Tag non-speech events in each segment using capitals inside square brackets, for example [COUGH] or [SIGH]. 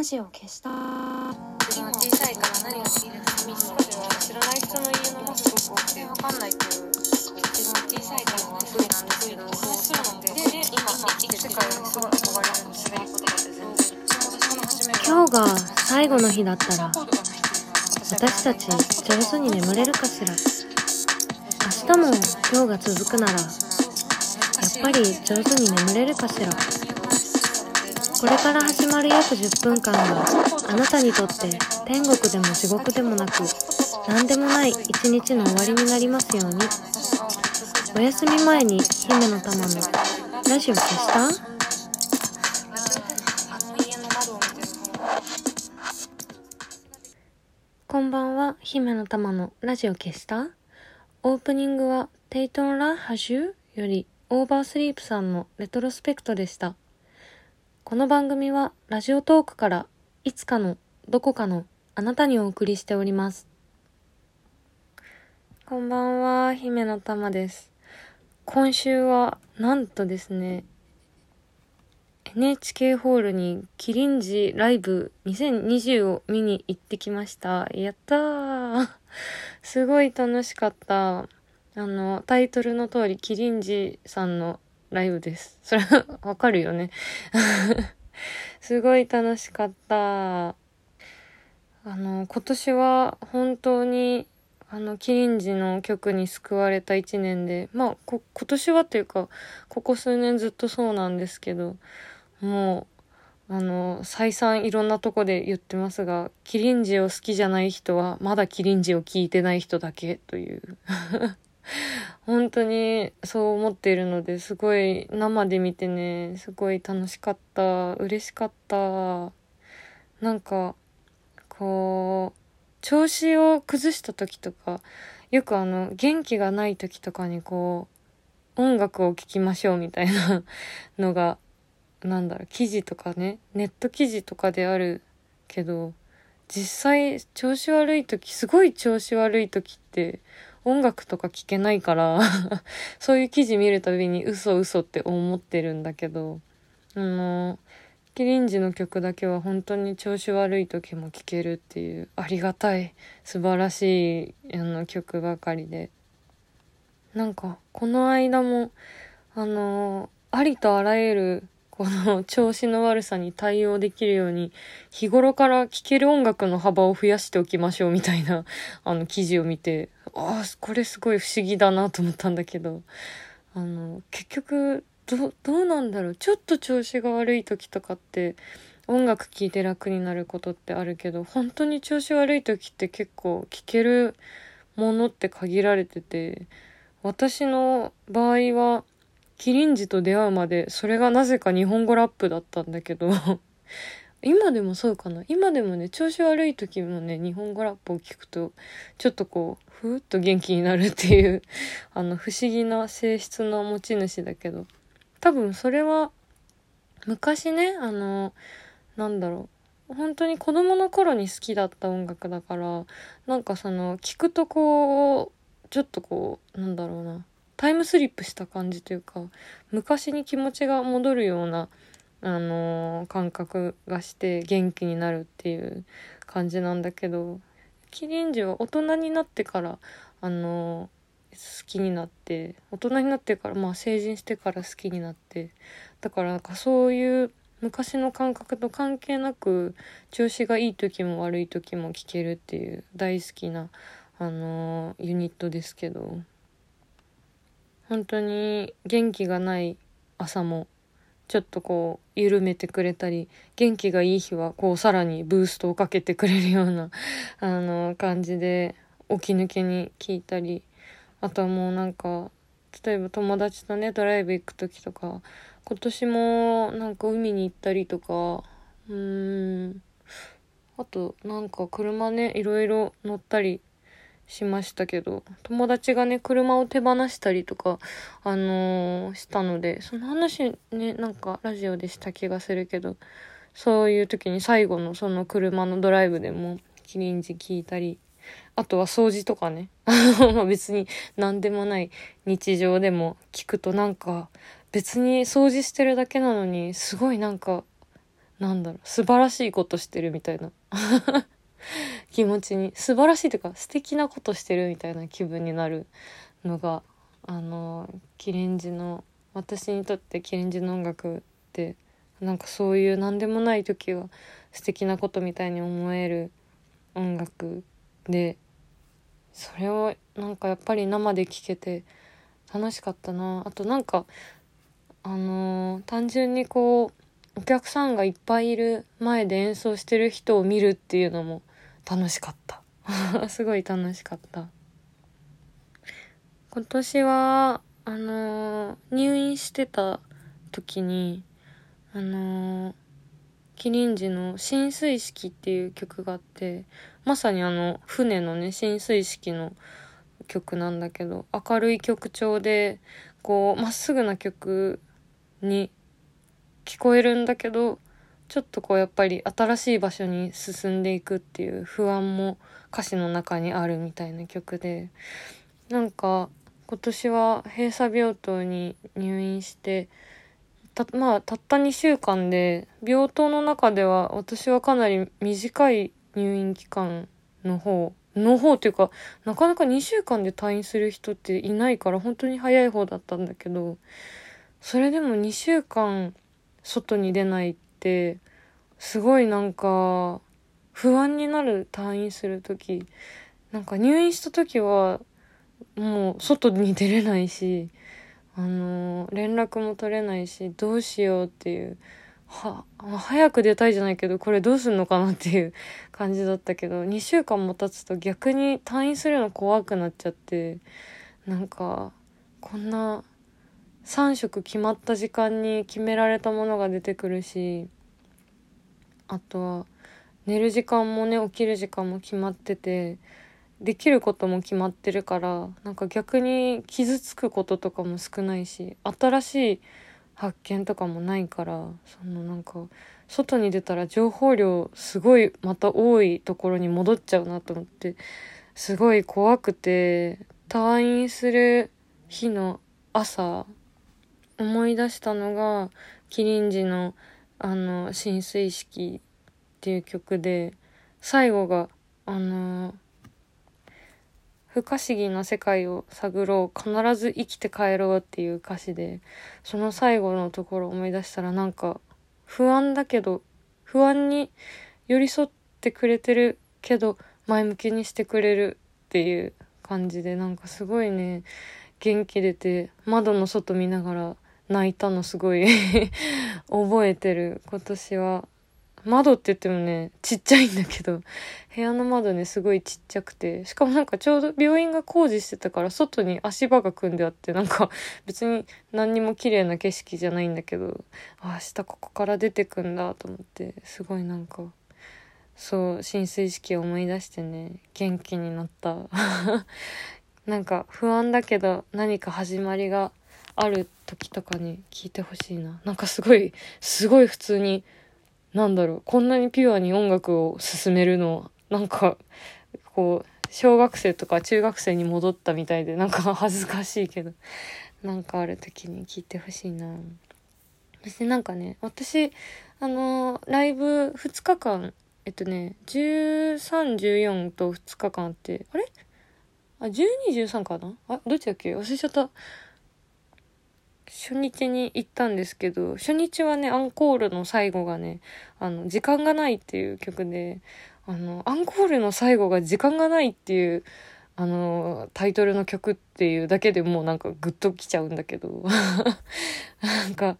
ラジオ消した。自分は小さいから何が好きで寂しさでは知らない人の家の方すごく多くて分かんないっていう自分は小さいからは得意なんですけどそうするのでで今生きてる世界にすごい憧れるんです滑り言葉って全然今日が最後の日だったら私たち上手に眠れるかしら。明日も今日が続くならやっぱり上手に眠れるかしら。これから始まる約10分間があなたにとって天国でも地獄でもなく何でもない一日の終わりになりますように。お休み前に姫の玉のラジオ消した？こんばんは、姫の玉のラジオ消した？オープニングはテイトンラ・ハジュよりオーバースリープさんのレトロスペクトでした。この番組はラジオトークからいつかのどこかのあなたにお送りしております。こんばんは、姫の玉です。今週はなんとですね、NHK ホールにキリンジライブ2020を見に行ってきました。やったーすごい楽しかった。あの、タイトルの通りキリンジさんのライブです。それはわかるよね。[LAUGHS] すごい楽しかった。あの、今年は本当にあの、キリンジの曲に救われた一年で、まあ、こ、今年はっていうか、ここ数年ずっとそうなんですけど、もう、あの、再三いろんなとこで言ってますが、キリンジを好きじゃない人は、まだキリンジを聞いてない人だけという。[LAUGHS] 本当にそう思っているのですごい生で見てね、すごい楽しかった。嬉しかった。なんか、こう、調子を崩した時とか、よくあの、元気がない時とかにこう、音楽を聴きましょうみたいな [LAUGHS] のが、なんだろう、記事とかね、ネット記事とかであるけど、実際調子悪い時、すごい調子悪い時って音楽とか聴けないから、[LAUGHS] そういう記事見るたびに嘘嘘って思ってるんだけど、あの、キリンジの曲だけは本当に調子悪い時も聴けるっていうありがたい素晴らしいあの曲ばかりで。なんかこの間もあのありとあらゆるこの調子の悪さに対応できるように日頃から聴ける音楽の幅を増やしておきましょうみたいな [LAUGHS] あの記事を見てああこれすごい不思議だなと思ったんだけどあの結局どどうなんだろう？ちょっと調子が悪い時とかって音楽聴いて楽になることってあるけど本当に調子悪い時って結構聴けるものって限られてて私の場合はキリンジと出会うまでそれがなぜか日本語ラップだったんだけど。[LAUGHS] 今でもそうかな。今でもね調子悪い時もね日本語ラップを聞くとちょっとこうふーっと元気になるっていう [LAUGHS] あの不思議な性質の持ち主だけど。多分それは昔ねあのなんだろう。本当に子供の頃に好きだった音楽だからなんかその聞くとこうちょっとこうなんだろうな。タイムスリップした感じというか昔に気持ちが戻るようなあの感覚がして元気になるっていう感じなんだけどキリンジは大人になってからあの好きになって大人になってからまあ成人してから好きになってだからなんかそういう昔の感覚と関係なく調子がいい時も悪い時も聴けるっていう大好きなあのユニットですけど。本当に元気がない朝もちょっとこう緩めてくれたり元気がいい日はこうさらにブーストをかけてくれるような [LAUGHS] あの感じで起き抜けに聞いたりあとはもうなんか例えば友達とねドライブ行く時とか今年もなんか海に行ったりとかうーんあとなんか車ねいろいろ乗ったりしましたけど友達がね車を手放したりとかあのーしたのでその話ねなんかラジオでした気がするけどそういう時に最後のその車のドライブでもキリンジ聞いたりあとは掃除とかね [LAUGHS] ま別に何でもない日常でも聞くとなんか別に掃除してるだけなのにすごいなんかなんだろう素晴らしいことしてるみたいな。[LAUGHS] [LAUGHS] 気持ちに。素晴らしいというか素敵なことしてるみたいな気分になるのがあのキレンジの私にとってキレンジの音楽ってなんかそういう何でもない時は素敵なことみたいに思える音楽でそれをなんかやっぱり生で聴けて楽しかったな。あとなんかあのー単純にこうお客さんがいっぱいいる前で演奏してる人を見るっていうのも楽しかった。[LAUGHS] すごい楽しかった。今年はあのー入院してた時にあのーキリンジの「浸水式」っていう曲があってまさにあの船のね浸水式の曲なんだけど明るい曲調でこうまっすぐな曲に聞こえるんだけどちょっとこうやっぱり新しい場所に進んでいくっていう不安も歌詞の中にあるみたいな曲でなんか今年は閉鎖病棟に入院してたまあたった2週間で病棟の中では私はかなり短い入院期間の方の方っていうかなかなか2週間で退院する人っていないから本当に早い方だったんだけどそれでも2週間外に出ないってすごいなんか不安になる退院する時なんか入院した時はもう外に出れないしあの連絡も取れないしどうしようっていうは早く出たいじゃないけどこれどうすんのかなっていう [LAUGHS] 感じだったけど2週間も経つと逆に退院するの怖くなっちゃってなんかこんな3食決まった時間に決められたものが出てくるしあとは寝る時間もね起きる時間も決まっててできることも決まってるからなんか逆に傷つくこととかも少ないし新しい発見とかもないからそのなんか外に出たら情報量すごいまた多いところに戻っちゃうなと思ってすごい怖くて退院する日の朝思い出したのがキリンジのあの浸水式っていう曲で最後があの不可思議な世界を探ろう必ず生きて帰ろうっていう歌詞でその最後のところを思い出したらなんか不安だけど不安に寄り添ってくれてるけど前向きにしてくれるっていう感じでなんかすごいね元気出て窓の外見ながら泣いたのすごい [LAUGHS] 覚えてる今年は。窓って言ってもねちっちゃいんだけど部屋の窓ねすごいちっちゃくて。しかもなんかちょうど病院が工事してたから外に足場が組んであってなんか別に何にも綺麗な景色じゃないんだけどあ明日ここから出てくんだと思ってすごいなんかそう浸水式を思い出してね元気になった。[LAUGHS] なんか不安だけど何か始まりがある時とかに聞いてほしいな。なんかすごいすごい普通になんだろうこんなにピュアに音楽を進めるのなんかこう小学生とか中学生に戻ったみたいでなんか恥ずかしいけどなんかある時に聞いてほしいな。そしてなんかね私あのライブ2日間えっとね1314と2日間あってあれ？あ1213かな？あどっちだっけ？忘れちゃった。初日に行ったんですけど初日はねアンコールの最後がね「あの時間がない」っていう曲であのアンコールの最後が「時間がない」っていうあのタイトルの曲っていうだけでもうなんかグッときちゃうんだけど [LAUGHS] なんか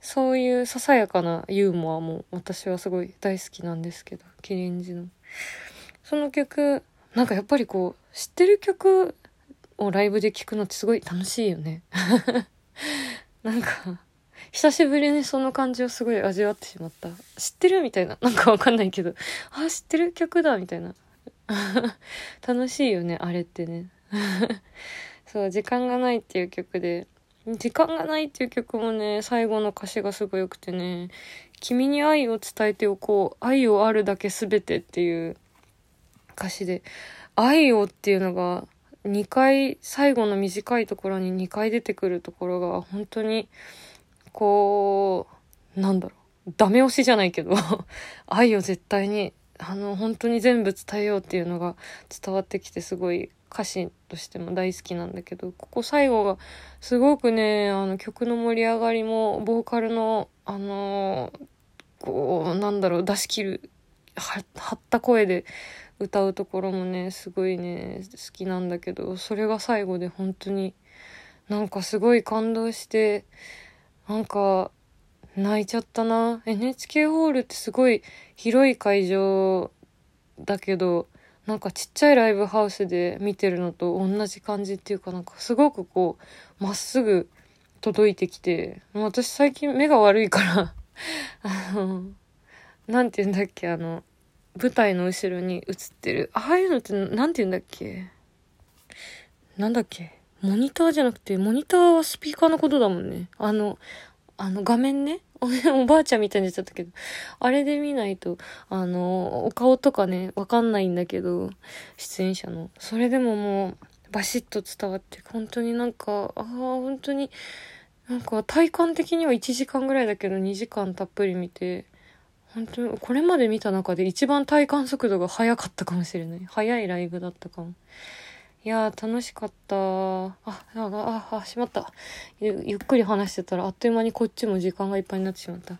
そういうささやかなユーモアも私はすごい大好きなんですけどキリンジの。その曲なんかやっぱりこう知ってる曲をライブで聴くのってすごい楽しいよね。[LAUGHS] なんか久しぶりにその感じをすごい味わってしまった。知ってるみたいな。なんかわかんないけど。あ知ってる曲だみたいな。[LAUGHS] 楽しいよねあれってね。[LAUGHS] そう「時間がない」っていう曲で「時間がない」っていう曲もね最後の歌詞がすごい良くてね「君に愛を伝えておこう。愛をあるだけ全て」っていう歌詞で「愛を」っていうのが2回最後の短いところに2回出てくるところが本当にこうなんだろう。ダメ押しじゃないけど [LAUGHS] 愛を絶対にあの本当に全部伝えようっていうのが伝わってきてすごい歌詞としても大好きなんだけどここ最後がすごくねあの曲の盛り上がりもボーカルのあのこうなんだろう出し切る張った声で歌うところもねすごいね好きなんだけどそれが最後で本当になんかすごい感動してなんか泣いちゃったな。NHK ホールってすごい広い会場だけどなんかちっちゃいライブハウスで見てるのと同じ感じっていうかなんかすごくこうまっすぐ届いてきて私最近目が悪いからあのなんて言うんだっけあの舞台の後ろに映ってる。ああいうのってなんて言うんだっけ？なんだっけ？モニターじゃなくてモニターはスピーカーのことだもんね。あのあの画面ね。[LAUGHS] おばあちゃんみたいになっちゃったけど、あれで見ないと、あの、お顔とかね、わかんないんだけど、出演者の。それでももう、バシッと伝わって、本当になんか、ああ、本当に、なんか体感的には1時間ぐらいだけど2時間たっぷり見て、本当にこれまで見た中で一番体感速度が速かったかもしれない。速いライブだったかも。いや、楽しかった。あ、あ、あ、あ、しまったゆ。ゆっくり話してたら、あっという間にこっちも時間がいっぱいになってしまった。い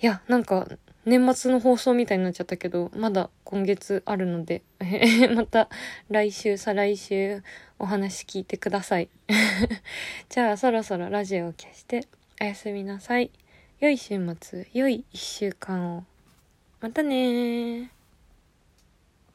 や、なんか、年末の放送みたいになっちゃったけど、まだ今月あるので、[LAUGHS] また来週、再来週お話聞いてください。[LAUGHS] じゃあそろそろラジオを消しておやすみなさい。良い週末、良い一週間を。またねー。